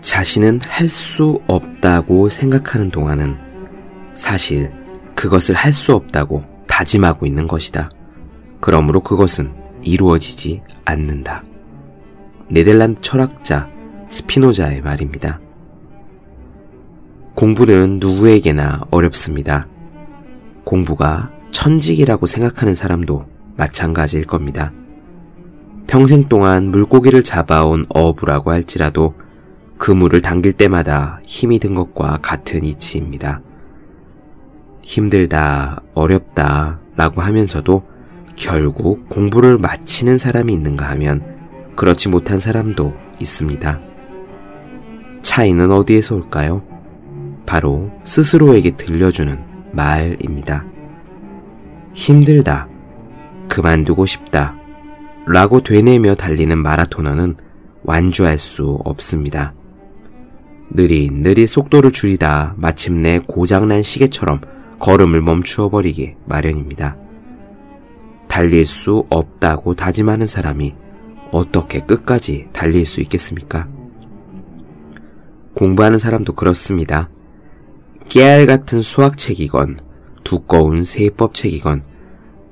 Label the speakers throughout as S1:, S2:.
S1: 자신은 할 수 없다고 생각하는 동안은 사실 그것을 할 수 없다고 다짐하고 있는 것이다. 그러므로 그것은 이루어지지 않는다. 네덜란드 철학자 스피노자의 말입니다. 공부는 누구에게나 어렵습니다. 공부가 천직이라고 생각하는 사람도 마찬가지일 겁니다. 평생 동안 물고기를 잡아온 어부라고 할지라도 그물을 당길 때마다 힘이 든 것과 같은 이치입니다. 힘들다, 어렵다 라고 하면서도 결국 공부를 마치는 사람이 있는가 하면 그렇지 못한 사람도 있습니다. 차이는 어디에서 올까요? 바로 스스로에게 들려주는 말입니다. 힘들다, 그만두고 싶다, 라고 되뇌며 달리는 마라토너는 완주할 수 없습니다. 느릿느릿 속도를 줄이다 마침내 고장난 시계처럼 걸음을 멈추어 버리기 마련입니다. 달릴 수 없다고 다짐하는 사람이 어떻게 끝까지 달릴 수 있겠습니까? 공부하는 사람도 그렇습니다. 깨알 같은 수학책이건 두꺼운 세법책이건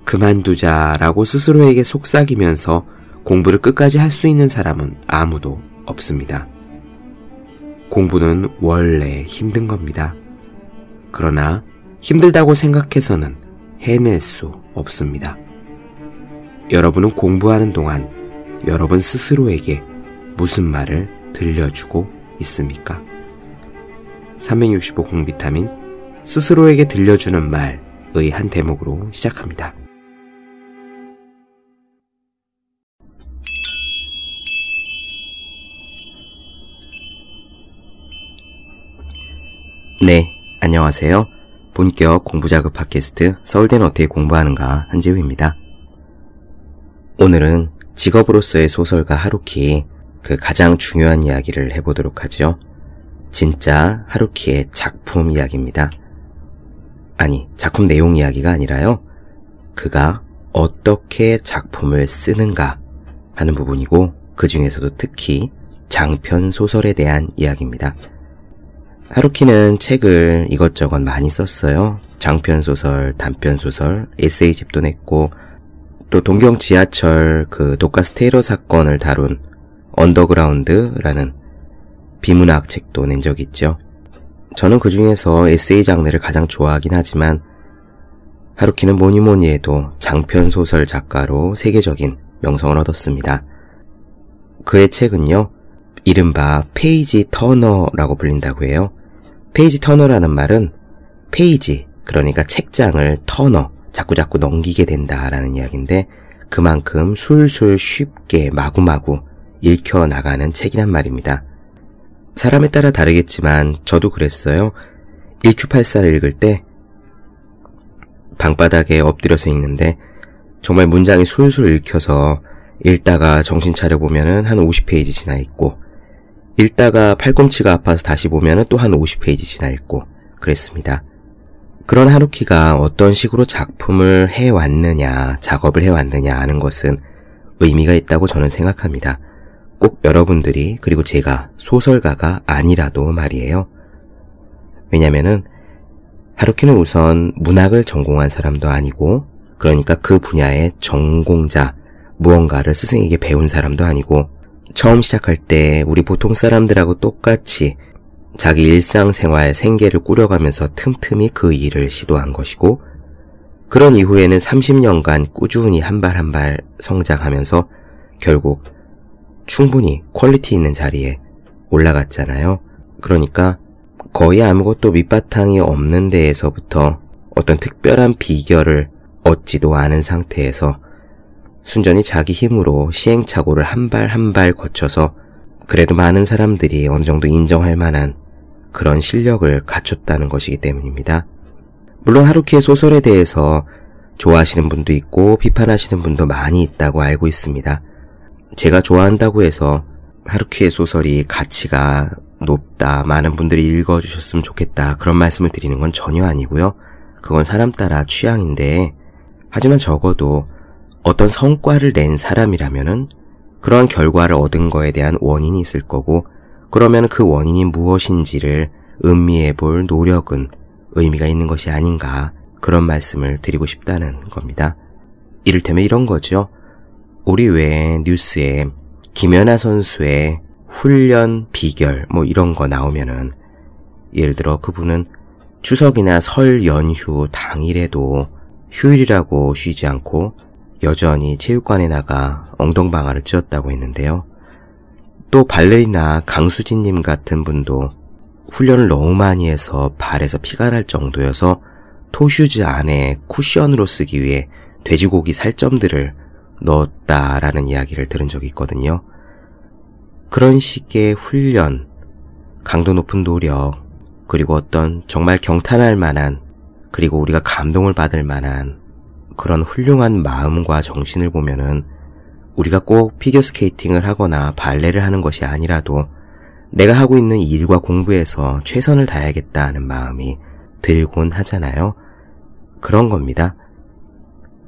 S1: 그만두자라고 스스로에게 속삭이면서 공부를 끝까지 할 수 있는 사람은 아무도 없습니다. 공부는 원래 힘든 겁니다. 그러나 힘들다고 생각해서는 해낼 수 없습니다. 여러분은 공부하는 동안 여러분 스스로에게 무슨 말을 들려주고 있습니까? 365 공비타민 스스로에게 들려주는 말의 한 대목으로 시작합니다. 네, 안녕하세요. 본격 공부자극 팟캐스트 서울대는 어떻게 공부하는가 한재우입니다. 오늘은 직업으로서의 소설가 하루키 그 가장 중요한 이야기를 해보도록 하죠. 진짜 하루키의 작품 이야기입니다. 아니, 작품 내용 이야기가 아니라요. 그가 어떻게 작품을 쓰는가 하는 부분이고 그 중에서도 특히 장편 소설에 대한 이야기입니다. 하루키는 책을 이것저것 많이 썼어요. 장편소설, 단편소설, 에세이집도 냈고, 또 동경 지하철 그 독가스 테러 사건을 다룬 언더그라운드라는 비문학 책도 낸 적이 있죠. 저는 그 중에서 에세이 장르를 가장 좋아하긴 하지만 하루키는 뭐니 뭐니 해도 장편소설 작가로 세계적인 명성을 얻었습니다. 그의 책은요, 이른바 page turner라고 불린다고 해요. page turner라는 말은 페이지, 그러니까 책장을 터너, 자꾸자꾸 넘기게 된다라는 이야기인데 그만큼 술술 쉽게 마구마구 읽혀 나가는 책이란 말입니다. 사람에 따라 다르겠지만 저도 그랬어요. 1Q84를 읽을 때 방바닥에 엎드려서 읽는데 정말 문장이 술술 읽혀서 읽다가 정신 차려보면은 한 50페이지 지나 있고 읽다가 팔꿈치가 아파서 다시 보면 또 한 50페이지 지나 읽고 그랬습니다. 그런 하루키가 어떤 식으로 작품을 해왔느냐, 작업을 해왔느냐 하는 것은 의미가 있다고 저는 생각합니다. 꼭 여러분들이, 그리고 제가 소설가가 아니라도 말이에요. 왜냐면은, 하루키는 우선 문학을 전공한 사람도 아니고, 그러니까 그 분야의 전공자, 무언가를 스승에게 배운 사람도 아니고, 처음 시작할 때 우리 보통 사람들하고 똑같이 자기 일상생활 생계를 꾸려가면서 틈틈이 그 일을 시도한 것이고 그런 이후에는 30년간 꾸준히 한 발 한 발 성장하면서 결국 충분히 quality 있는 자리에 올라갔잖아요. 그러니까 거의 아무것도 밑바탕이 없는 데에서부터 어떤 특별한 비결을 얻지도 않은 상태에서 순전히 자기 힘으로 시행착오를 한발 한발 거쳐서 그래도 많은 사람들이 어느 정도 인정할 만한 그런 실력을 갖췄다는 것이기 때문입니다. 물론 하루키의 소설에 대해서 좋아하시는 분도 있고 비판하시는 분도 많이 있다고 알고 있습니다. 제가 좋아한다고 해서 하루키의 소설이 가치가 높다, 많은 분들이 읽어주셨으면 좋겠다, 그런 말씀을 드리는 건 전혀 아니고요. 그건 사람 따라 취향인데, 하지만 적어도 어떤 성과를 낸 사람이라면은 그러한 결과를 얻은 거에 대한 원인이 있을 거고 그러면 그 원인이 무엇인지를 음미해 볼 노력은 의미가 있는 것이 아닌가 그런 말씀을 드리고 싶다는 겁니다. 이를테면 이런 거죠. 우리 외에 뉴스에 김연아 선수의 훈련 비결 뭐 이런 거 나오면은 예를 들어 그분은 추석이나 설 연휴 당일에도 휴일이라고 쉬지 않고 여전히 체육관에 나가 엉덩방아를 찧었다고 했는데요. 또 발레리나 강수진님 같은 분도 훈련을 너무 많이 해서 발에서 피가 날 정도여서 토슈즈 안에 쿠션으로 쓰기 위해 돼지고기 살점들을 넣었다라는 이야기를 들은 적이 있거든요. 그런 식의 훈련, 강도 높은 노력, 그리고 어떤 정말 경탄할 만한, 그리고 우리가 감동을 받을 만한 그런 훌륭한 마음과 정신을 보면은 우리가 꼭 피겨스케이팅을 하거나 발레를 하는 것이 아니라도 내가 하고 있는 일과 공부에서 최선을 다해야겠다는 마음이 들곤 하잖아요. 그런 겁니다.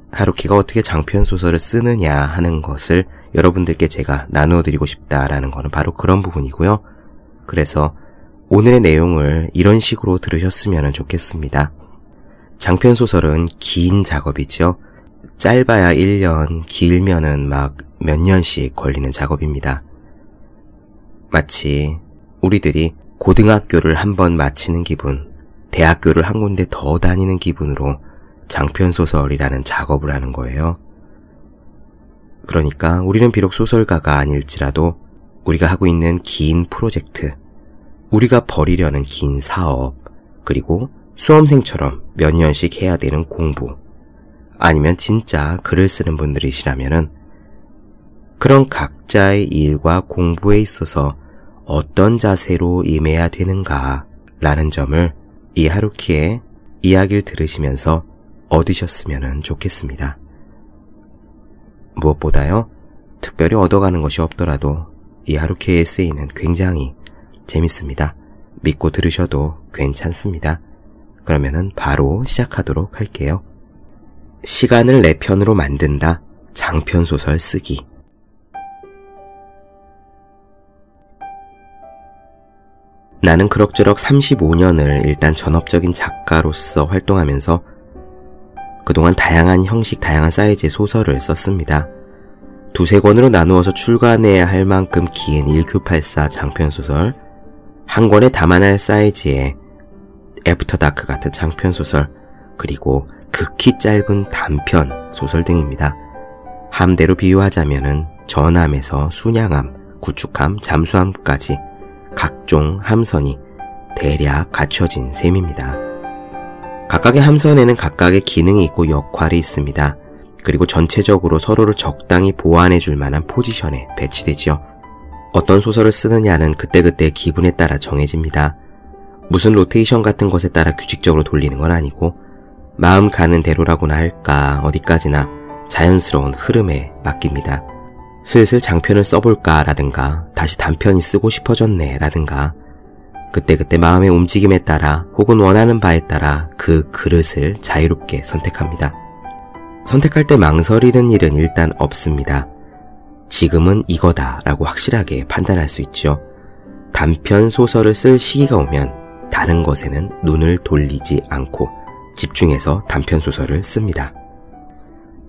S1: 하루키가 어떻게 장편 소설을 쓰느냐 하는 것을 여러분들께 제가 나누어 드리고 싶다라는 것은 바로 그런 부분이고요. 그래서 오늘의 내용을 이런 식으로 들으셨으면 좋겠습니다. 장편 소설은 긴 작업이죠. 짧아야 1년, 길면은 막 몇 년씩 걸리는 작업입니다. 마치 우리들이 고등학교를 한 번 마치는 기분, 대학교를 한 군데 더 다니는 기분으로 장편소설이라는 작업을 하는 거예요. 그러니까 우리는 비록 소설가가 아닐지라도 우리가 하고 있는 긴 프로젝트, 우리가 벌이려는 긴 사업, 그리고 수험생처럼 몇 년씩 해야 되는 공부, 아니면 진짜 글을 쓰는 분들이시라면은 그런 각자의 일과 공부에 있어서 어떤 자세로 임해야 되는가 라는 점을 이 하루키의 이야기를 들으시면서 얻으셨으면 좋겠습니다. 무엇보다요, 특별히 얻어가는 것이 없더라도 이 하루키의 에세이는 굉장히 재밌습니다. 믿고 들으셔도 괜찮습니다. 그러면은 바로 시작하도록 할게요. 시간을 내 편으로 만든다. 장편 소설 쓰기. 나는 그럭저럭 35년을 일단 전업적인 작가로서 활동하면서 그동안 다양한 형식, 다양한 사이즈의 소설을 썼습니다. 두세 권으로 나누어서 출간해야 할 만큼 긴 1984 장편소설, 한 권에 담아낼 사이즈의 After Dark 같은 장편 소설, 그리고 극히 짧은 단편 소설 등입니다. 함대로 비유하자면은 전함에서 순양함, 구축함, 잠수함까지 각종 함선이 대략 갖춰진 셈입니다. 각각의 함선에는 각각의 기능이 있고 역할이 있습니다. 그리고 전체적으로 서로를 적당히 보완해 줄 만한 포지션에 배치되지요. 어떤 소설을 쓰느냐는 그때그때 기분에 따라 정해집니다. 무슨 로테이션 같은 것에 따라 규칙적으로 돌리는 건 아니고 마음 가는 대로라고나 할까 어디까지나 자연스러운 흐름에 맡깁니다. 슬슬 장편을 써볼까라든가 다시 단편이 쓰고 싶어졌네 라든가 그때그때 마음의 움직임에 따라 혹은 원하는 바에 따라 그 그릇을 자유롭게 선택합니다. 선택할 때 망설이는 일은 일단 없습니다. 지금은 이거다 라고 확실하게 판단할 수 있죠. 단편 소설을 쓸 시기가 오면 다른 것에는 눈을 돌리지 않고 집중해서 단편 소설을 씁니다.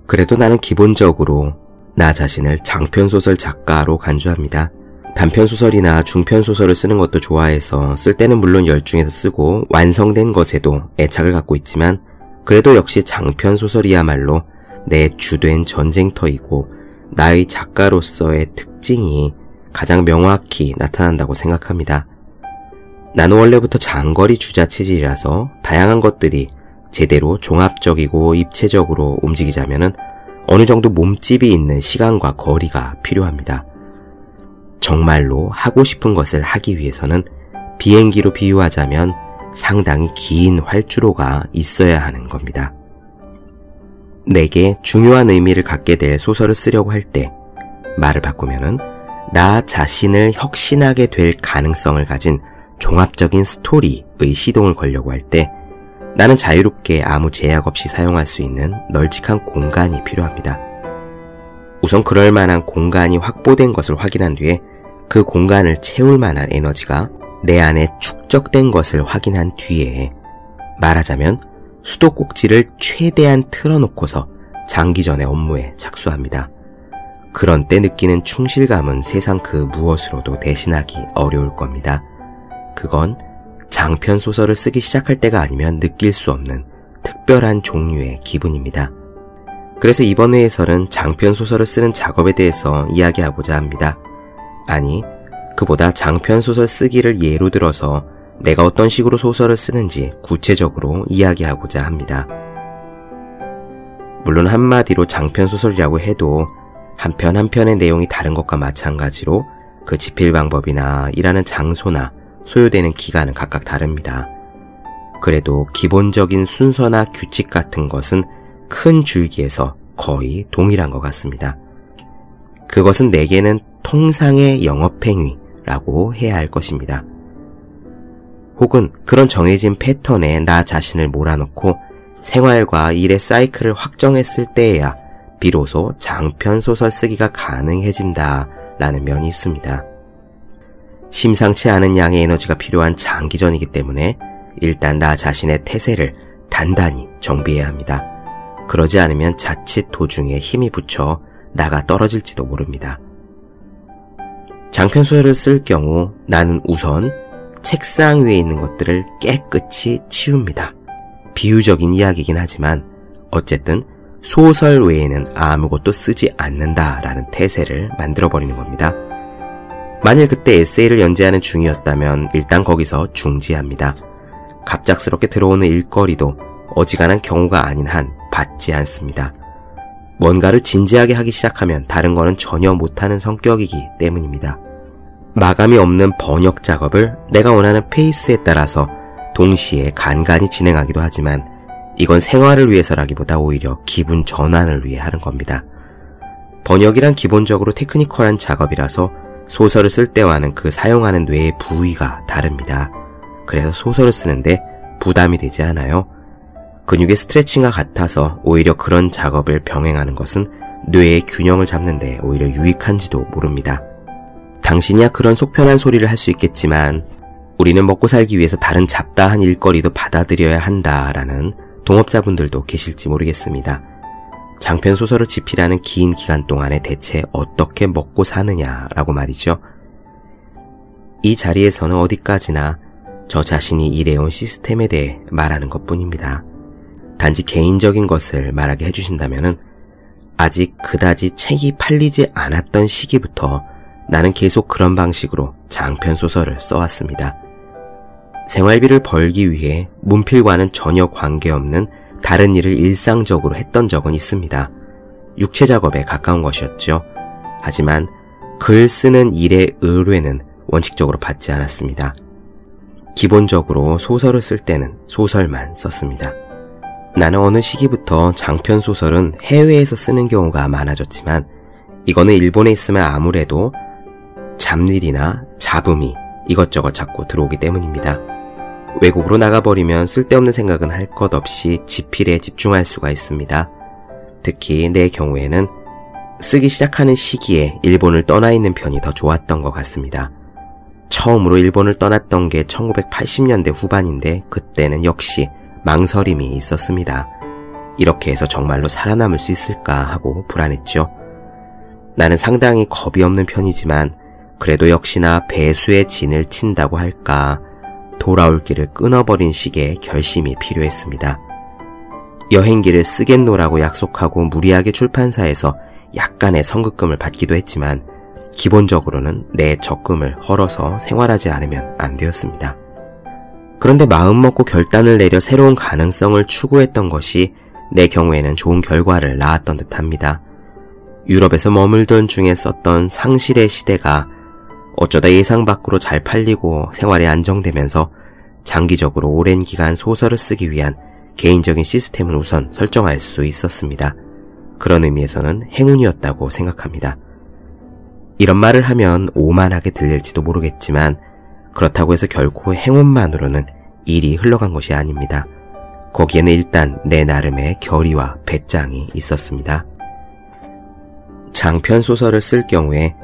S1: 그래도 나는 기본적으로 나 자신을 장편소설 작가로 간주합니다. 단편소설이나 중편소설을 쓰는 것도 좋아해서 쓸 때는 물론 열중해서 쓰고 완성된 것에도 애착을 갖고 있지만 그래도 역시 장편소설이야말로 내 주된 전쟁터이고 나의 작가로서의 특징이 가장 명확히 나타난다고 생각합니다. 나는 원래부터 장거리 주자 체질이라서 다양한 것들이 제대로 종합적이고 입체적으로 움직이자면은 어느 정도 몸집이 있는 시간과 거리가 필요합니다. 정말로 하고 싶은 것을 하기 위해서는 비행기로 비유하자면 상당히 긴 활주로가 있어야 하는 겁니다. 내게 중요한 의미를 갖게 될 소설을 쓰려고 할 때 말을 바꾸면은 나 자신을 혁신하게 될 가능성을 가진 종합적인 스토리의 시동을 걸려고 할 때 나는 자유롭게 아무 제약 없이 사용할 수 있는 널찍한 공간이 필요합니다. 우선 그럴 만한 공간이 확보된 것을 확인한 뒤에 그 공간을 채울 만한 에너지가 내 안에 축적된 것을 확인한 뒤에 말하자면 수도꼭지를 최대한 틀어놓고서 장기전의 업무에 착수합니다. 그런 때 느끼는 충실감은 세상 그 무엇으로도 대신하기 어려울 겁니다. 그건 장편 소설을 쓰기 시작할 때가 아니면 느낄 수 없는 특별한 종류의 기분입니다. 그래서 이번 회에서는 장편 소설을 쓰는 작업에 대해서 이야기하고자 합니다. 아니, 그보다 장편 소설 쓰기를 예로 들어서 내가 어떤 식으로 소설을 쓰는지 구체적으로 이야기하고자 합니다. 물론 한마디로 장편 소설이라고 해도 한 편 한 편의 내용이 다른 것과 마찬가지로 그 집필 방법이나 일하는 장소나 소요되는 기간은 각각 다릅니다. 그래도 기본적인 순서나 규칙 같은 것은 큰 줄기에서 거의 동일한 것 같습니다. 그것은 내게는 통상의 영업행위라고 해야 할 것입니다. 혹은 그런 정해진 패턴에 나 자신을 몰아넣고 생활과 일의 사이클을 확정했을 때에야 비로소 장편 소설 쓰기가 가능해진다 라는 면이 있습니다. 심상치 않은 양의 에너지가 필요한 장기전이기 때문에 일단 나 자신의 태세를 단단히 정비해야 합니다. 그러지 않으면 자칫 도중에 힘이 붙여 나가 떨어질지도 모릅니다. 장편 소설을 쓸 경우 나는 우선 책상 위에 있는 것들을 깨끗이 치웁니다. 비유적인 이야기이긴 하지만 어쨌든 소설 외에는 아무것도 쓰지 않는다라는 태세를 만들어버리는 겁니다. 만일 그때 에세이를 연재하는 중이었다면 일단 거기서 중지합니다. 갑작스럽게 들어오는 일거리도 어지간한 경우가 아닌 한 받지 않습니다. 뭔가를 진지하게 하기 시작하면 다른 거는 전혀 못하는 성격이기 때문입니다. 마감이 없는 번역 작업을 내가 원하는 페이스에 따라서 동시에 간간히 진행하기도 하지만 이건 생활을 위해서라기보다 오히려 기분 전환을 위해 하는 겁니다. 번역이란 기본적으로 테크니컬한 작업이라서 소설을 쓸 때와는 그 사용하는 뇌의 부위가 다릅니다. 그래서 소설을 쓰는데 부담이 되지 않아요. 근육의 스트레칭과 같아서 오히려 그런 작업을 병행하는 것은 뇌의 균형을 잡는데 오히려 유익한지도 모릅니다. 당신이야 그런 속편한 소리를 할 수 있겠지만 우리는 먹고 살기 위해서 다른 잡다한 일거리도 받아들여야 한다라는 동업자분들도 계실지 모르겠습니다. 장편 소설을 집필하는 긴 기간 동안에 대체 어떻게 먹고 사느냐라고 말이죠. 이 자리에서는 어디까지나 저 자신이 일해온 시스템에 대해 말하는 것 뿐입니다. 단지 개인적인 것을 말하게 해주신다면 아직 그다지 책이 팔리지 않았던 시기부터 나는 계속 그런 방식으로 장편 소설을 써왔습니다. 생활비를 벌기 위해 문필과는 전혀 관계없는 다른 일을 일상적으로 했던 적은 있습니다. 육체 작업에 가까운 것이었죠. 하지만 글 쓰는 일의 의뢰는 원칙적으로 받지 않았습니다. 기본적으로 소설을 쓸 때는 소설만 썼습니다. 나는 어느 시기부터 장편 소설은 해외에서 쓰는 경우가 많아졌지만 이거는 일본에 있으면 아무래도 잡일이나 잡음이 이것저것 자꾸 들어오기 때문입니다. 외국으로 나가버리면 쓸데없는 생각은 할 것 없이 지필에 집중할 수가 있습니다. 특히 내 경우에는 쓰기 시작하는 시기에 일본을 떠나 있는 편이 더 좋았던 것 같습니다. 처음으로 일본을 떠났던 게 1980년대 후반인데 그때는 역시 망설임이 있었습니다. 이렇게 해서 정말로 살아남을 수 있을까 하고 불안했죠. 나는 상당히 겁이 없는 편이지만 그래도 역시나 배수의 진을 친다고 할까 돌아올 길을 끊어버린 식의 결심이 필요했습니다. 여행기를 쓰겠노라고 약속하고 무리하게 출판사에서 약간의 선급금을 받기도 했지만 기본적으로는 내 적금을 헐어서 생활하지 않으면 안 되었습니다. 그런데 마음 먹고 결단을 내려 새로운 가능성을 추구했던 것이 내 경우에는 좋은 결과를 낳았던 듯 합니다. 유럽에서 머물던 중에 썼던 상실의 시대가 어쩌다 예상 밖으로 잘 팔리고 생활이 안정되면서 장기적으로 오랜 기간 소설을 쓰기 위한 개인적인 시스템을 우선 설정할 수 있었습니다. 그런 의미에서는 행운이었다고 생각합니다. 이런 말을 하면 오만하게 들릴지도 모르겠지만 그렇다고 해서 결국 행운만으로는 일이 흘러간 것이 아닙니다. 거기에는 일단 내 나름의 결의와 배짱이 있었습니다. 장편 소설을 쓸 경우에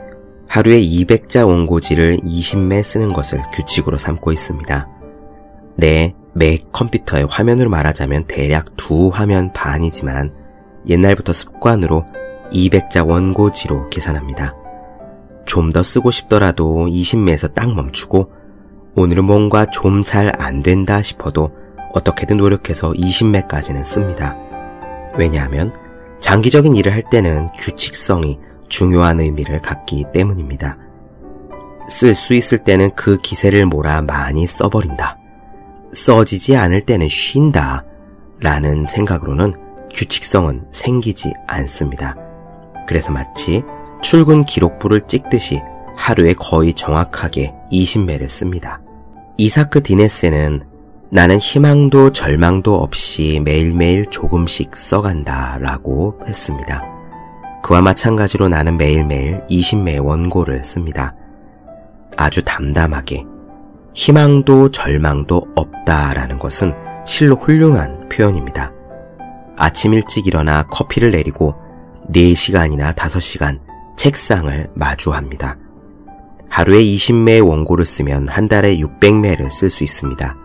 S1: 하루에 200자 원고지를 20매 쓰는 것을 규칙으로 삼고 있습니다. 내 맥 컴퓨터의 화면으로 말하자면 대략 두 화면 반이지만 옛날부터 습관으로 200자 원고지로 계산합니다. 좀 더 쓰고 싶더라도 20매에서 딱 멈추고 오늘은 뭔가 좀 잘 안 된다 싶어도 어떻게든 노력해서 20매까지는 씁니다. 왜냐하면 장기적인 일을 할 때는 규칙성이 중요한 의미를 갖기 때문입니다. 쓸 수 있을 때는 그 기세를 몰아 많이 써버린다. 써지지 않을 때는 쉰다. 라는 생각으로는 규칙성은 생기지 않습니다. 그래서 마치 출근 기록부를 찍듯이 하루에 거의 정확하게 20매를 씁니다. 이사크 디네스는 나는 희망도 절망도 없이 매일매일 조금씩 써간다 라고 했습니다. 그와 마찬가지로 나는 매일매일 20매의 원고를 씁니다. 아주 담담하게 희망도 절망도 없다라는 것은 실로 훌륭한 표현입니다. 아침 일찍 일어나 커피를 내리고 4시간이나 5시간 책상을 마주합니다. 하루에 20매의 원고를 쓰면 한 달에 600매를 쓸 수 있습니다.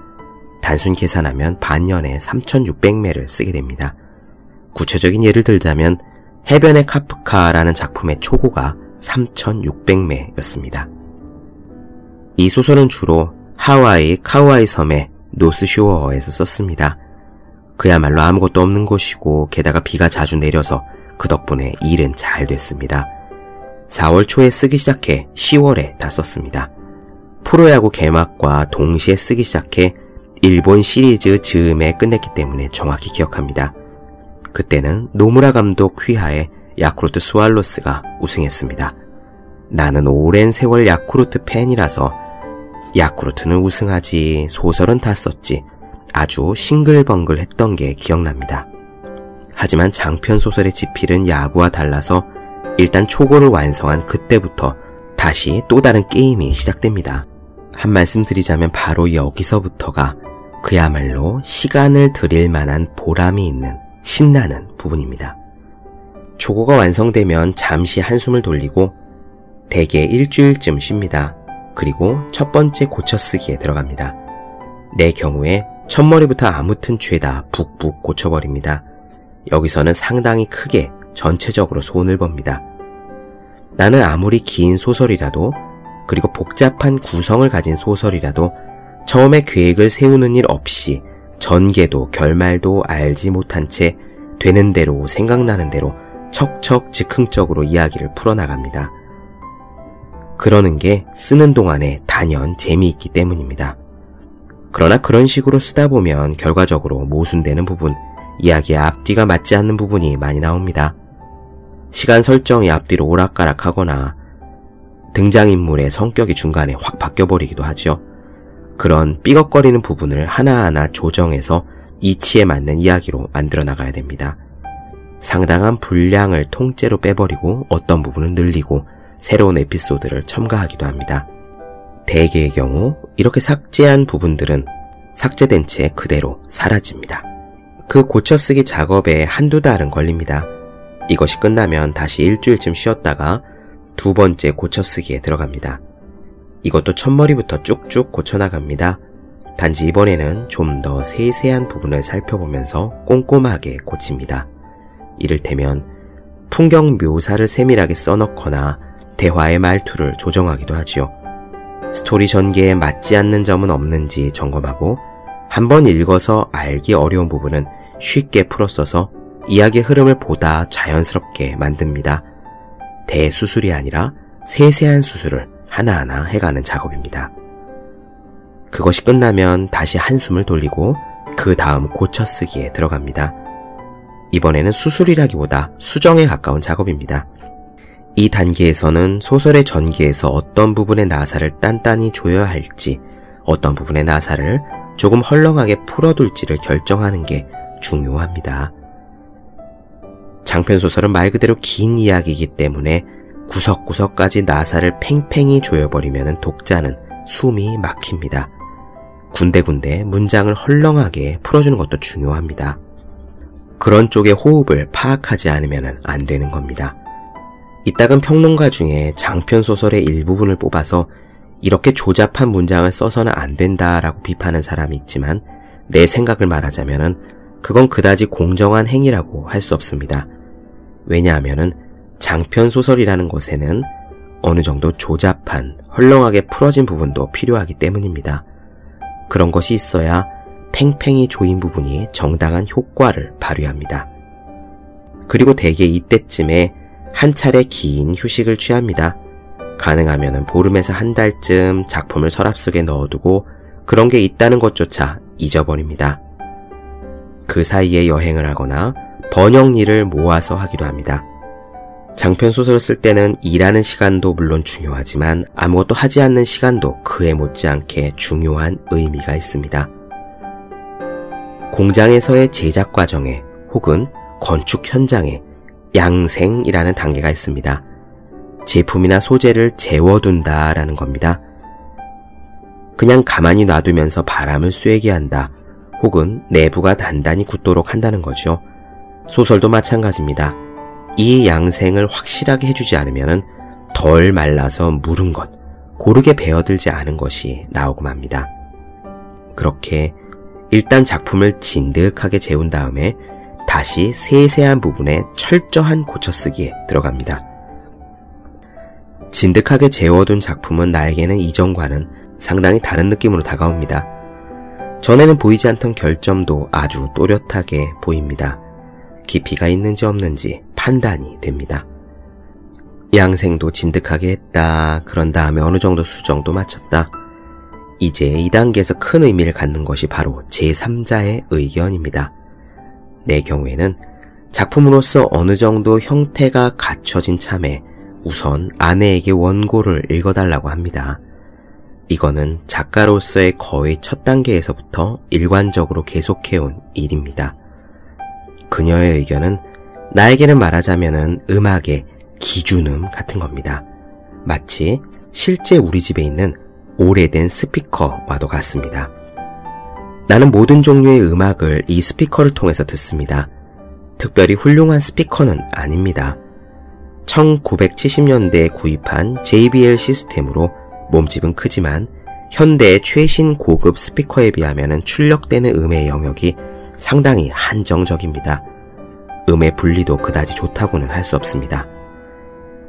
S1: 단순 계산하면 반년에 3600매를 쓰게 됩니다. 구체적인 예를 들자면 해변의 카프카라는 작품의 초고가 3600매였습니다. 이 소설은 주로 하와이 카우아이 섬의 노스쇼어에서 썼습니다. 그야말로 아무것도 없는 곳이고 게다가 비가 자주 내려서 그 덕분에 일은 잘 됐습니다. 4월 초에 쓰기 시작해 10월에 다 썼습니다. 프로야구 개막과 동시에 쓰기 시작해 일본 시리즈 즈음에 끝냈기 때문에 정확히 기억합니다. 그때는 노무라 감독 휘하에 야쿠르트 스왈로스가 우승했습니다. 나는 오랜 세월 야쿠르트 팬이라서 야쿠르트는 우승하지 소설은 다 썼지 아주 싱글벙글 했던 게 기억납니다. 하지만 장편 소설의 집필은 야구와 달라서 일단 초고를 완성한 그때부터 다시 또 다른 게임이 시작됩니다. 한 말씀 드리자면 바로 여기서부터가 그야말로 시간을 들일 만한 보람이 있는 신나는 부분입니다. 초고가 완성되면 잠시 한숨을 돌리고 대개 일주일쯤 쉽니다. 그리고 첫 번째 고쳐쓰기에 들어갑니다. 내 경우에 첫머리부터 아무튼 죄다 북북 고쳐버립니다. 여기서는 상당히 크게 전체적으로 손을 법니다. 나는 아무리 긴 소설이라도 그리고 복잡한 구성을 가진 소설이라도 처음에 계획을 세우는 일 없이 전개도 결말도 알지 못한 채 되는 대로 생각나는 대로 척척 즉흥적으로 이야기를 풀어나갑니다. 그러는 게 쓰는 동안에 단연 재미있기 때문입니다. 그러나 그런 식으로 쓰다 보면 결과적으로 모순되는 부분, 이야기의 앞뒤가 맞지 않는 부분이 많이 나옵니다. 시간 설정이 앞뒤로 오락가락 하거나 등장인물의 성격이 중간에 확 바뀌어버리기도 하죠. 그런 삐걱거리는 부분을 하나하나 조정해서 이치에 맞는 이야기로 만들어 나가야 됩니다. 상당한 분량을 통째로 빼버리고 어떤 부분을 늘리고 새로운 에피소드를 첨가하기도 합니다. 대개의 경우 이렇게 삭제한 부분들은 삭제된 채 그대로 사라집니다. 그 고쳐쓰기 작업에 한두 달은 걸립니다. 이것이 끝나면 다시 일주일쯤 쉬었다가 두 번째 고쳐쓰기에 들어갑니다. 이것도 첫머리부터 쭉쭉 고쳐나갑니다. 단지 이번에는 좀 더 세세한 부분을 살펴보면서 꼼꼼하게 고칩니다. 이를테면 풍경 묘사를 세밀하게 써넣거나 대화의 말투를 조정하기도 하지요. 스토리 전개에 맞지 않는 점은 없는지 점검하고 한번 읽어서 알기 어려운 부분은 쉽게 풀어써서 이야기의 흐름을 보다 자연스럽게 만듭니다. 대수술이 아니라 세세한 수술을 하나하나 해가는 작업입니다. 그것이 끝나면 다시 한숨을 돌리고 그 다음 고쳐쓰기에 들어갑니다. 이번에는 수술이라기보다 수정에 가까운 작업입니다. 이 단계에서는 소설의 전개에서 어떤 부분의 나사를 단단히 조여야 할지, 어떤 부분의 나사를 조금 헐렁하게 풀어둘지를 결정하는 게 중요합니다. 장편 소설은 말 그대로 긴 이야기이기 때문에 구석구석까지 나사를 팽팽히 조여버리면 독자는 숨이 막힙니다. 군데군데 문장을 헐렁하게 풀어주는 것도 중요합니다. 그런 쪽의 호흡을 파악하지 않으면 안 되는 겁니다. 이따금 평론가 중에 장편 소설의 일부분을 뽑아서 이렇게 조잡한 문장을 써서는 안 된다라고 비판하는 사람이 있지만 내 생각을 말하자면은 그건 그다지 공정한 행위라고 할 수 없습니다. 왜냐하면은 장편 소설이라는 것에는 어느 정도 조잡한, 헐렁하게 풀어진 부분도 필요하기 때문입니다. 그런 것이 있어야 팽팽히 조인 부분이 정당한 효과를 발휘합니다. 그리고 대개 이때쯤에 한 차례 긴 휴식을 취합니다. 가능하면 보름에서 한 달쯤 작품을 서랍 속에 넣어두고 그런 게 있다는 것조차 잊어버립니다. 그 사이에 여행을 하거나 번역 일을 모아서 하기도 합니다. 장편 소설을 쓸 때는 일하는 시간도 물론 중요하지만 아무것도 하지 않는 시간도 그에 못지않게 중요한 의미가 있습니다. 공장에서의 제작 과정에 혹은 건축 현장에 양생이라는 단계가 있습니다. 제품이나 소재를 재워둔다라는 겁니다. 그냥 가만히 놔두면서 바람을 쐬게 한다. 혹은 내부가 단단히 굳도록 한다는 거죠. 소설도 마찬가지입니다. 이 양생을 확실하게 해주지 않으면 덜 말라서 무른 것, 고르게 베어들지 않은 것이 나오고 맙니다. 그렇게 일단 작품을 진득하게 재운 다음에 다시 세세한 부분에 철저한 고쳐쓰기에 들어갑니다. 진득하게 재워둔 작품은 나에게는 이전과는 상당히 다른 느낌으로 다가옵니다. 전에는 보이지 않던 결점도 아주 또렷하게 보입니다. 깊이가 있는지 없는지 판단이 됩니다. 양생도 진득하게 했다. 그런 다음에 어느 정도 수정도 마쳤다. 이제 이 단계에서 큰 의미를 갖는 것이 바로 제3자의 의견입니다. 내 경우에는 작품으로서 어느 정도 형태가 갖춰진 참에 우선 아내에게 원고를 읽어달라고 합니다. 이거는 작가로서의 거의 첫 단계에서부터 일관적으로 계속해온 일입니다. 그녀의 의견은 나에게는 말하자면 음악의 기준음 같은 겁니다. 마치 실제 우리 집에 있는 오래된 스피커와도 같습니다. 나는 모든 종류의 음악을 이 스피커를 통해서 듣습니다. 특별히 훌륭한 스피커는 아닙니다. 1970년대에 구입한 JBL 시스템으로 몸집은 크지만 현대의 최신 고급 스피커에 비하면 출력되는 음의 영역이 상당히 한정적입니다. 음의 분리도 그다지 좋다고는 할 수 없습니다.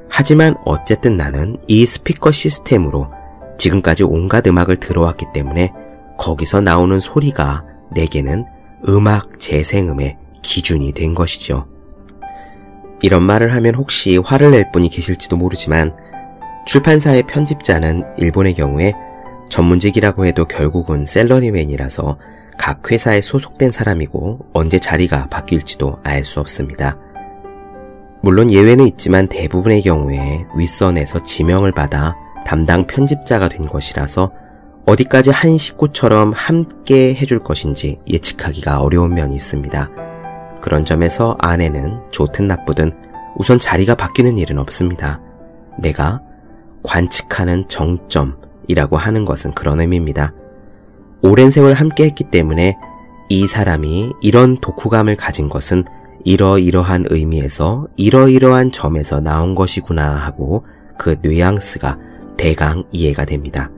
S1: 하지만 어쨌든 나는 이 스피커 시스템으로 지금까지 온갖 음악을 들어왔기 때문에 거기서 나오는 소리가 내게는 음악 재생음의 기준이 된 것이죠. 이런 말을 하면 혹시 화를 낼 분이 계실지도 모르지만 출판사의 편집자는 일본의 경우에 전문직이라고 해도 결국은 셀러리맨이라서 각 회사에 소속된 사람이고 언제 자리가 바뀔지도 알 수 없습니다. 물론 예외는 있지만 대부분의 경우에 윗선에서 지명을 받아 담당 편집자가 된 것이라서 어디까지 한 식구처럼 함께 해줄 것인지 예측하기가 어려운 면이 있습니다. 그런 점에서 아내는 좋든 나쁘든 우선 자리가 바뀌는 일은 없습니다. 내가 관측하는 정점이라고 하는 것은 그런 의미입니다. 오랜 세월 함께 했기 때문에 이 사람이 이런 독후감을 가진 것은 이러이러한 의미에서 이러이러한 점에서 나온 것이구나 하고 그 뉘앙스가 대강 이해가 됩니다.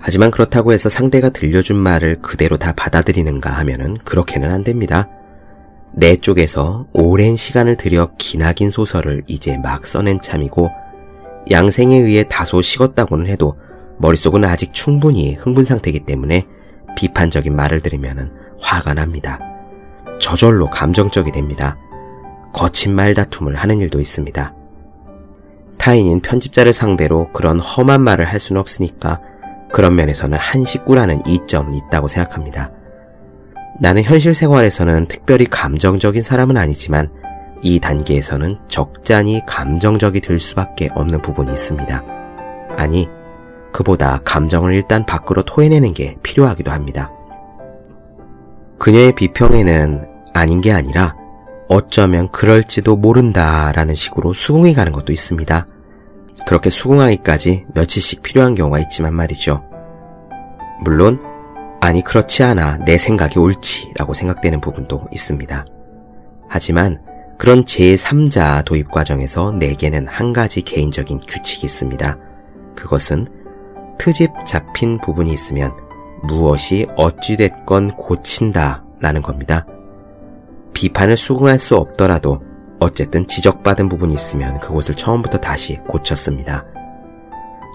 S1: 하지만 그렇다고 해서 상대가 들려준 말을 그대로 다 받아들이는가 하면은 그렇게는 안 됩니다. 내 쪽에서 오랜 시간을 들여 기나긴 소설을 이제 막 써낸 참이고 양생에 의해 다소 식었다고는 해도 머릿속은 아직 충분히 흥분 상태이기 때문에 비판적인 말을 들으면 화가 납니다. 저절로 감정적이 됩니다. 거친 말다툼을 하는 일도 있습니다. 타인인 편집자를 상대로 그런 험한 말을 할 수는 없으니까 그런 면에서는 한 식구라는 이점은 있다고 생각합니다. 나는 현실 생활에서는 특별히 감정적인 사람은 아니지만 이 단계에서는 적잖이 감정적이 될 수밖에 없는 부분이 있습니다. 아니, 그보다 감정을 일단 밖으로 토해내는 게 필요하기도 합니다. 그녀의 비평에는 아닌 게 아니라 어쩌면 그럴지도 모른다라는 식으로 수긍이 가는 것도 있습니다. 그렇게 수긍하기까지 며칠씩 필요한 경우가 있지만 말이죠. 물론, 아니, 그렇지 않아 내 생각이 옳지라고 생각되는 부분도 있습니다. 하지만 그런 제3자 도입 과정에서 내게는 한 가지 개인적인 규칙이 있습니다. 그것은 트집 잡힌 부분이 있으면 무엇이 어찌됐건 고친다 라는 겁니다. 비판을 수긍할 수 없더라도 어쨌든 지적받은 부분이 있으면 그곳을 처음부터 다시 고쳤습니다.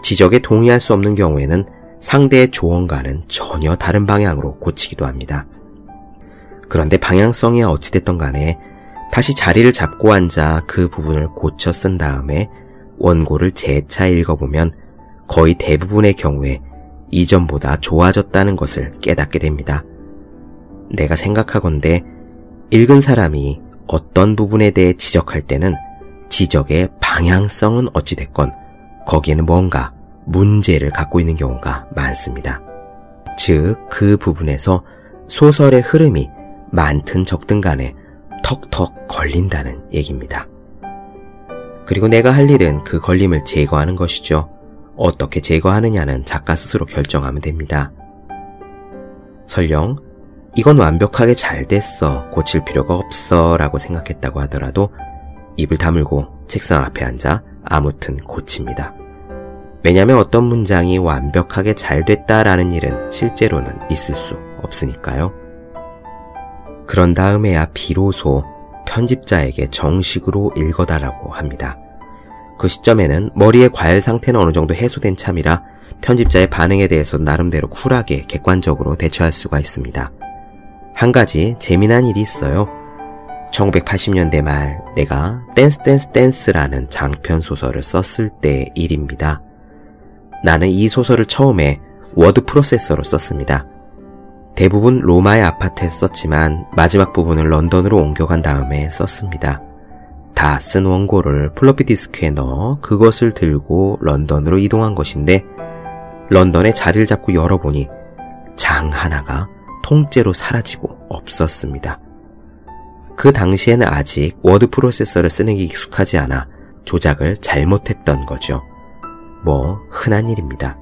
S1: 지적에 동의할 수 없는 경우에는 상대의 조언과는 전혀 다른 방향으로 고치기도 합니다. 그런데 방향성이 어찌됐던 간에 다시 자리를 잡고 앉아 그 부분을 고쳐 쓴 다음에 원고를 재차 읽어보면 거의 대부분의 경우에 이전보다 좋아졌다는 것을 깨닫게 됩니다. 내가 생각하건대 읽은 사람이 어떤 부분에 대해 지적할 때는 지적의 방향성은 어찌됐건 거기에는 뭔가 문제를 갖고 있는 경우가 많습니다. 즉, 그 부분에서 소설의 흐름이 많든 적든 간에 턱턱 걸린다는 얘기입니다. 그리고 내가 할 일은 그 걸림을 제거하는 것이죠. 어떻게 제거하느냐는 작가 스스로 결정하면 됩니다. 설령 이건 완벽하게 잘 됐어, 고칠 필요가 없어 라고 생각했다고 하더라도 입을 다물고 책상 앞에 앉아 아무튼 고칩니다. 왜냐하면 어떤 문장이 완벽하게 잘 됐다라는 일은 실제로는 있을 수 없으니까요. 그런 다음에야 비로소 편집자에게 정식으로 읽어달라고 합니다. 그 시점에는 머리의 과열 상태는 어느 정도 해소된 참이라 편집자의 반응에 대해서 나름대로 쿨하게 객관적으로 대처할 수가 있습니다. 한 가지 재미난 일이 있어요. 1980년대 말 내가 댄스 댄스 댄스라는 장편 소설을 썼을 때 일입니다. 나는 이 소설을 처음에 워드 프로세서로 썼습니다. 대부분 로마의 아파트에서 썼지만 마지막 부분을 런던으로 옮겨간 다음에 썼습니다. 다 쓴 원고를 플로피 디스크에 넣어 그것을 들고 런던으로 이동한 것인데 런던에 자리를 잡고 열어보니 장 하나가 통째로 사라지고 없었습니다. 그 당시에는 아직 워드 프로세서를 쓰는 게 익숙하지 않아 조작을 잘못했던 거죠. 뭐 흔한 일입니다.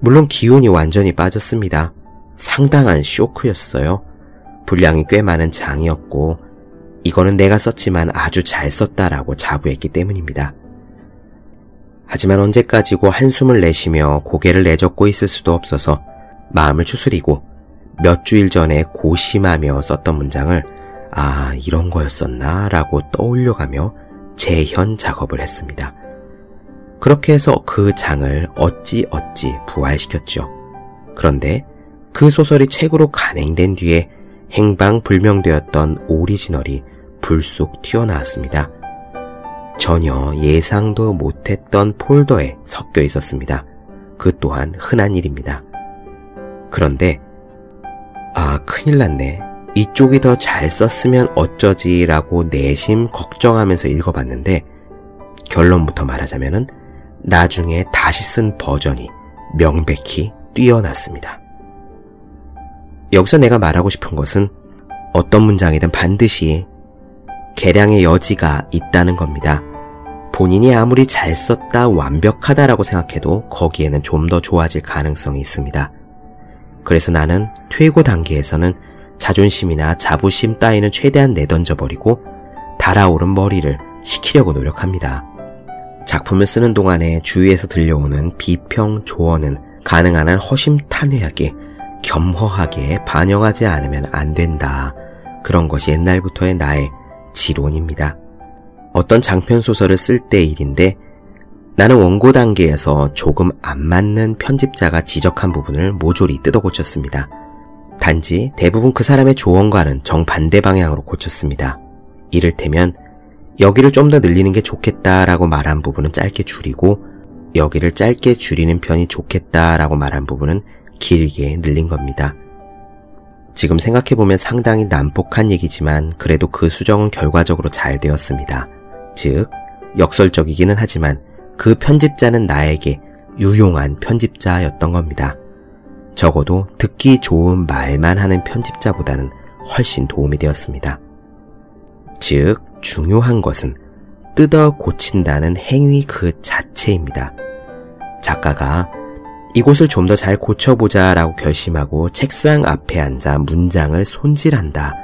S1: 물론 기운이 완전히 빠졌습니다. 상당한 쇼크였어요. 분량이 꽤 많은 장이었고 이거는 내가 썼지만 아주 잘 썼다라고 자부했기 때문입니다. 하지만 언제까지고 한숨을 내쉬며 고개를 내젓고 있을 수도 없어서 마음을 추스리고 몇 주일 전에 고심하며 썼던 문장을 아, 이런 거였었나 라고 떠올려가며 재현 작업을 했습니다. 그렇게 해서 그 장을 어찌어찌 부활시켰죠. 그런데 그 소설이 책으로 간행된 뒤에 행방불명되었던 오리지널이 불쑥 튀어나왔습니다. 전혀 예상도 못했던 폴더에 섞여 있었습니다. 그 또한 흔한 일입니다. 그런데, 아, 큰일 났네. 이쪽이 더 잘 썼으면 어쩌지라고 내심 걱정하면서 읽어봤는데, 결론부터 말하자면은 나중에 다시 쓴 버전이 명백히 뛰어났습니다. 여기서 내가 말하고 싶은 것은 어떤 문장이든 반드시 개량의 여지가 있다는 겁니다. 본인이 아무리 잘 썼다 완벽하다라고 생각해도 거기에는 좀 더 좋아질 가능성이 있습니다. 그래서 나는 퇴고 단계에서는 자존심이나 자부심 따위는 최대한 내던져버리고 달아오른 머리를 식히려고 노력합니다. 작품을 쓰는 동안에 주위에서 들려오는 비평 조언은 가능한 한 허심탄회하게 겸허하게 반영하지 않으면 안 된다. 그런 것이 옛날부터의 나의 지론입니다. 어떤 장편 소설을 쓸 때 일인데 나는 원고 단계에서 조금 안 맞는 편집자가 지적한 부분을 모조리 뜯어 고쳤습니다. 단지 대부분 그 사람의 조언과는 정반대 방향으로 고쳤습니다. 이를테면 여기를 좀 더 늘리는 게 좋겠다라고 말한 부분은 짧게 줄이고 여기를 짧게 줄이는 편이 좋겠다라고 말한 부분은 길게 늘린 겁니다. 지금 생각해보면 상당히 난폭한 얘기지만 그래도 그 수정은 결과적으로 잘 되었습니다. 즉, 역설적이기는 하지만 그 편집자는 나에게 유용한 편집자였던 겁니다. 적어도 듣기 좋은 말만 하는 편집자보다는 훨씬 도움이 되었습니다. 즉, 중요한 것은 뜯어 고친다는 행위 그 자체입니다. 작가가 이곳을 좀 더 잘 고쳐보자 라고 결심하고 책상 앞에 앉아 문장을 손질한다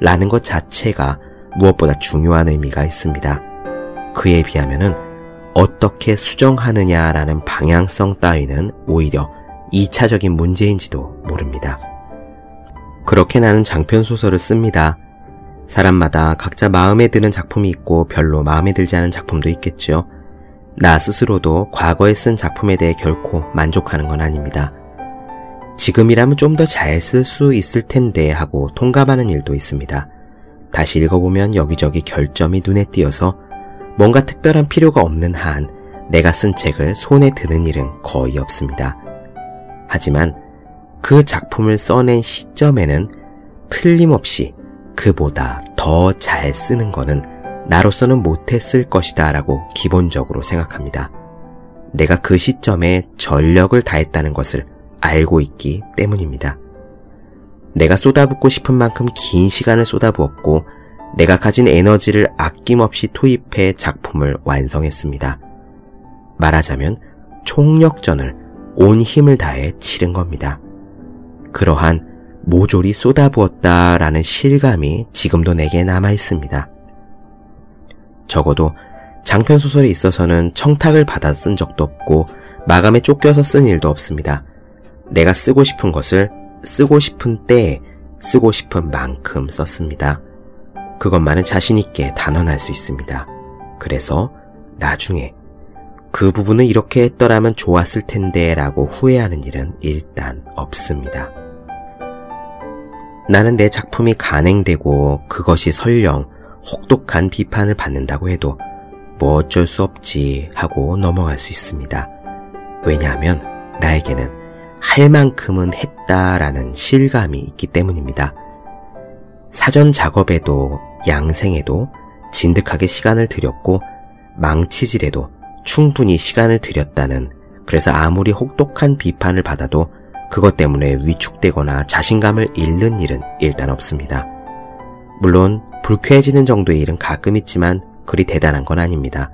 S1: 라는 것 자체가 무엇보다 중요한 의미가 있습니다. 그에 비하면은 어떻게 수정하느냐라는 방향성 따위는 오히려 2차적인 문제인지도 모릅니다. 그렇게 나는 장편 소설을 씁니다. 사람마다 각자 마음에 드는 작품이 있고 별로 마음에 들지 않은 작품도 있겠죠. 나 스스로도 과거에 쓴 작품에 대해 결코 만족하는 건 아닙니다. 지금이라면 좀 더 잘 쓸 수 있을 텐데 하고 통감하는 일도 있습니다. 다시 읽어보면 여기저기 결점이 눈에 띄어서 뭔가 특별한 필요가 없는 한 내가 쓴 책을 손에 드는 일은 거의 없습니다. 하지만 그 작품을 써낸 시점에는 틀림없이 그보다 더 잘 쓰는 거는 나로서는 못했을 것이다 라고 기본적으로 생각합니다. 내가 그 시점에 전력을 다했다는 것을 알고 있기 때문입니다. 내가 쏟아붓고 싶은 만큼 긴 시간을 쏟아부었고 내가 가진 에너지를 아낌없이 투입해 작품을 완성했습니다. 말하자면 총력전을 온 힘을 다해 치른 겁니다. 그러한 모조리 쏟아부었다라는 실감이 지금도 내게 남아 있습니다. 적어도 장편 소설에 있어서는 청탁을 받아 쓴 적도 없고 마감에 쫓겨서 쓴 일도 없습니다. 내가 쓰고 싶은 것을 쓰고 싶은 때에 쓰고 싶은 만큼 썼습니다. 그것만은 자신있게 단언할 수 있습니다. 그래서 나중에 그 부분을 이렇게 했더라면 좋았을 텐데 라고 후회하는 일은 일단 없습니다. 나는 내 작품이 간행되고 그것이 설령 혹독한 비판을 받는다고 해도 뭐 어쩔 수 없지 하고 넘어갈 수 있습니다. 왜냐하면 나에게는 할 만큼은 했다라는 실감이 있기 때문입니다. 사전 작업에도 양생에도 진득하게 시간을 들였고 망치질에도 충분히 시간을 들였다는 그래서 아무리 혹독한 비판을 받아도 그것 때문에 위축되거나 자신감을 잃는 일은 일단 없습니다. 물론 불쾌해지는 정도의 일은 가끔 있지만 그리 대단한 건 아닙니다.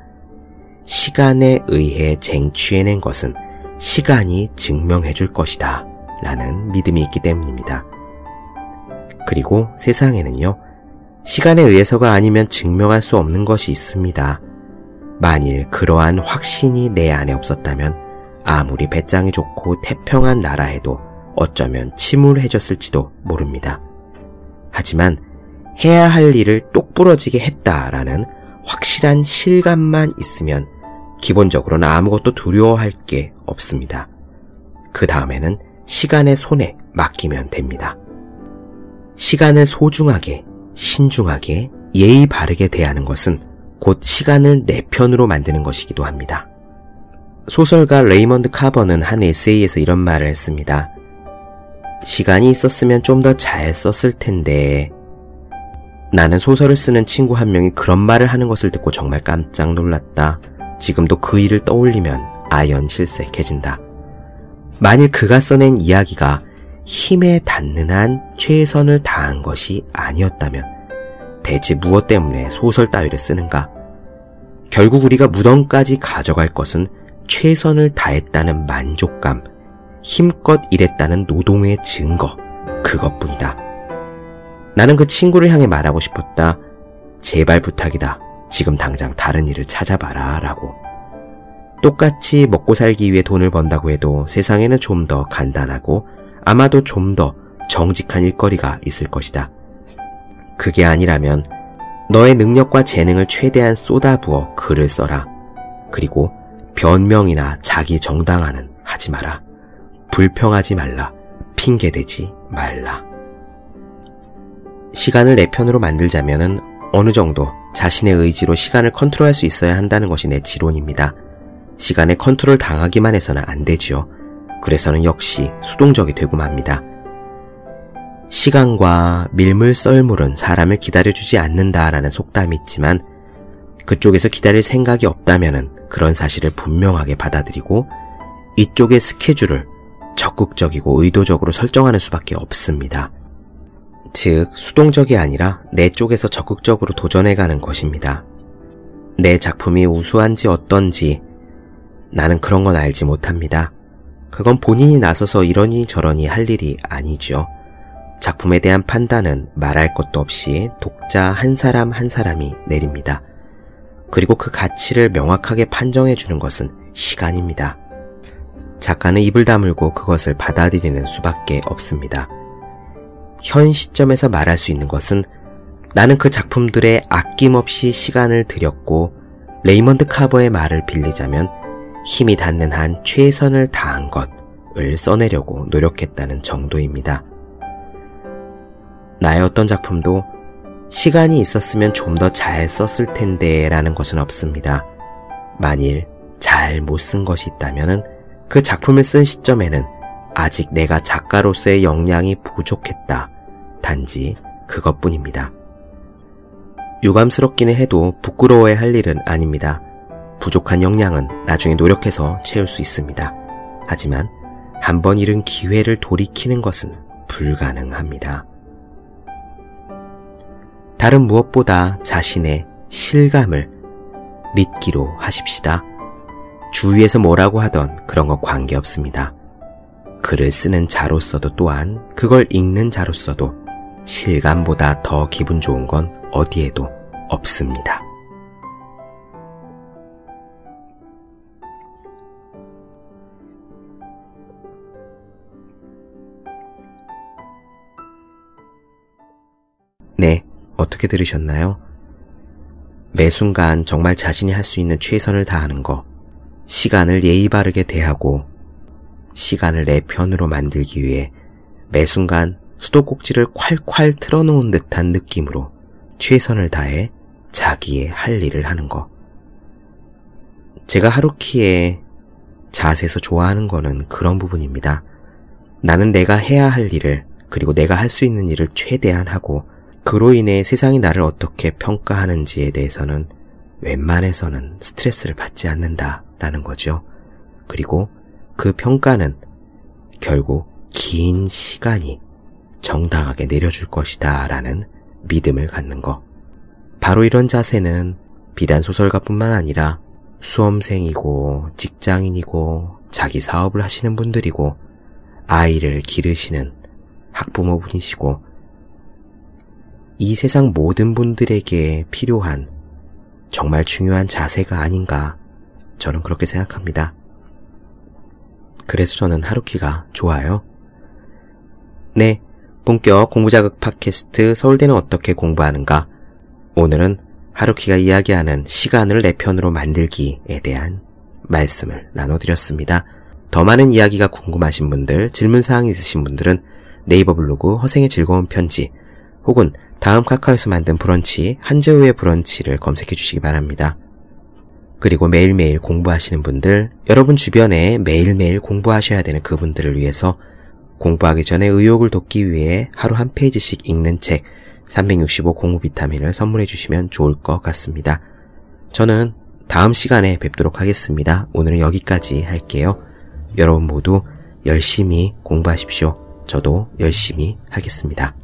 S1: 시간에 의해 쟁취해낸 것은 시간이 증명해 줄 것이다. 라는 믿음이 있기 때문입니다. 그리고 세상에는요, 시간에 의해서가 아니면 증명할 수 없는 것이 있습니다. 만일 그러한 확신이 내 안에 없었다면 아무리 배짱이 좋고 태평한 나라에도 어쩌면 침울해졌을지도 모릅니다. 하지만 해야 할 일을 똑부러지게 했다라는 확실한 실감만 있으면 기본적으로는 아무것도 두려워할 게 없습니다. 그 다음에는 시간의 손에 맡기면 됩니다. 시간을 소중하게, 신중하게, 예의 바르게 대하는 것은 곧 시간을 내 편으로 만드는 것이기도 합니다. 소설가 레이먼드 카버는 한 에세이에서 이런 말을 했습니다. 시간이 있었으면 좀 더 잘 썼을 텐데. 나는 소설을 쓰는 친구 한 명이 그런 말을 하는 것을 듣고 정말 깜짝 놀랐다. 지금도 그 일을 떠올리면 아연실색해진다. 만일 그가 써낸 이야기가 힘에 닿는 한 최선을 다한 것이 아니었다면 대체 무엇 때문에 소설 따위를 쓰는가? 결국 우리가 무덤까지 가져갈 것은 최선을 다했다는 만족감, 힘껏 일했다는 노동의 증거, 그것뿐이다. 나는 그 친구를 향해 말하고 싶었다. 제발 부탁이다. 지금 당장 다른 일을 찾아봐라. 라고. 똑같이 먹고 살기 위해 돈을 번다고 해도 세상에는 좀 더 간단하고 아마도 좀 더 정직한 일거리가 있을 것이다. 그게 아니라면 너의 능력과 재능을 최대한 쏟아부어 글을 써라. 그리고 변명이나 자기 정당화는 하지 마라. 불평하지 말라. 핑계대지 말라. 시간을 내 편으로 만들자면은 어느 정도 자신의 의지로 시간을 컨트롤할 수 있어야 한다는 것이 내 지론입니다. 시간에 컨트롤 당하기만 해서는 안 되지요. 그래서는 역시 수동적이 되고 맙니다. 시간과 밀물 썰물은 사람을 기다려주지 않는다라는 속담이 있지만 그쪽에서 기다릴 생각이 없다면 그런 사실을 분명하게 받아들이고 이쪽의 스케줄을 적극적이고 의도적으로 설정하는 수밖에 없습니다. 즉, 수동적이 아니라 내 쪽에서 적극적으로 도전해가는 것입니다. 내 작품이 우수한지 어떤지 나는 그런 건 알지 못합니다. 그건 본인이 나서서 이러니 저러니 할 일이 아니죠. 작품에 대한 판단은 말할 것도 없이 독자 한 사람 한 사람이 내립니다. 그리고 그 가치를 명확하게 판정해 주는 것은 시간입니다. 작가는 입을 다물고 그것을 받아들이는 수밖에 없습니다. 현 시점에서 말할 수 있는 것은 나는 그 작품들에 아낌없이 시간을 들였고 레이먼드 카버의 말을 빌리자면 힘이 닿는 한 최선을 다한 것을 써내려고 노력했다는 정도입니다. 나의 어떤 작품도 시간이 있었으면 좀 더 잘 썼을 텐데 라는 것은 없습니다. 만일 잘 못 쓴 것이 있다면 그 작품을 쓴 시점에는 아직 내가 작가로서의 역량이 부족했다. 단지 그것뿐입니다. 유감스럽기는 해도 부끄러워야 할 일은 아닙니다. 부족한 역량은 나중에 노력해서 채울 수 있습니다. 하지만 한 번 잃은 기회를 돌이키는 것은 불가능합니다. 다른 무엇보다 자신의 실감을 믿기로 하십시다. 주위에서 뭐라고 하던 그런 거 관계없습니다. 글을 쓰는 자로서도 또한 그걸 읽는 자로서도 실감보다 더 기분 좋은 건 어디에도 없습니다. 네, 어떻게 들으셨나요? 매 순간 정말 자신이 할 수 있는 최선을 다하는 것, 시간을 예의 바르게 대하고, 시간을 내 편으로 만들기 위해 매 순간 수도꼭지를 콸콸 틀어놓은 듯한 느낌으로 최선을 다해 자기의 할 일을 하는 것. 제가 하루키의 자세에서 좋아하는 거는 그런 부분입니다. 나는 내가 해야 할 일을, 그리고 내가 할 수 있는 일을 최대한 하고, 그로 인해 세상이 나를 어떻게 평가하는지에 대해서는 웬만해서는 스트레스를 받지 않는다라는 거죠. 그리고 그 평가는 결국 긴 시간이 정당하게 내려줄 것이다 라는 믿음을 갖는 것. 바로 이런 자세는 비단 소설가뿐만 아니라 수험생이고 직장인이고 자기 사업을 하시는 분들이고 아이를 기르시는 학부모분이시고 이 세상 모든 분들에게 필요한 정말 중요한 자세가 아닌가 저는 그렇게 생각합니다. 그래서 저는 하루키가 좋아요. 네, 본격 공부자극 팟캐스트 서울대는 어떻게 공부하는가? 오늘은 하루키가 이야기하는 시간을 내 편으로 만들기에 대한 말씀을 나눠드렸습니다. 더 많은 이야기가 궁금하신 분들, 질문사항 있으신 분들은 네이버 블로그 허생의 즐거운 편지 혹은 다음 카카오에서 만든 브런치 한재우의 브런치를 검색해 주시기 바랍니다. 그리고 매일매일 공부하시는 분들, 여러분 주변에 매일매일 공부하셔야 되는 그분들을 위해서 공부하기 전에 의욕을 돋기 위해 하루 한 페이지씩 읽는 책 365 공부 비타민을 선물해 주시면 좋을 것 같습니다. 저는 다음 시간에 뵙도록 하겠습니다. 오늘은 여기까지 할게요. 여러분 모두 열심히 공부하십시오. 저도 열심히 하겠습니다.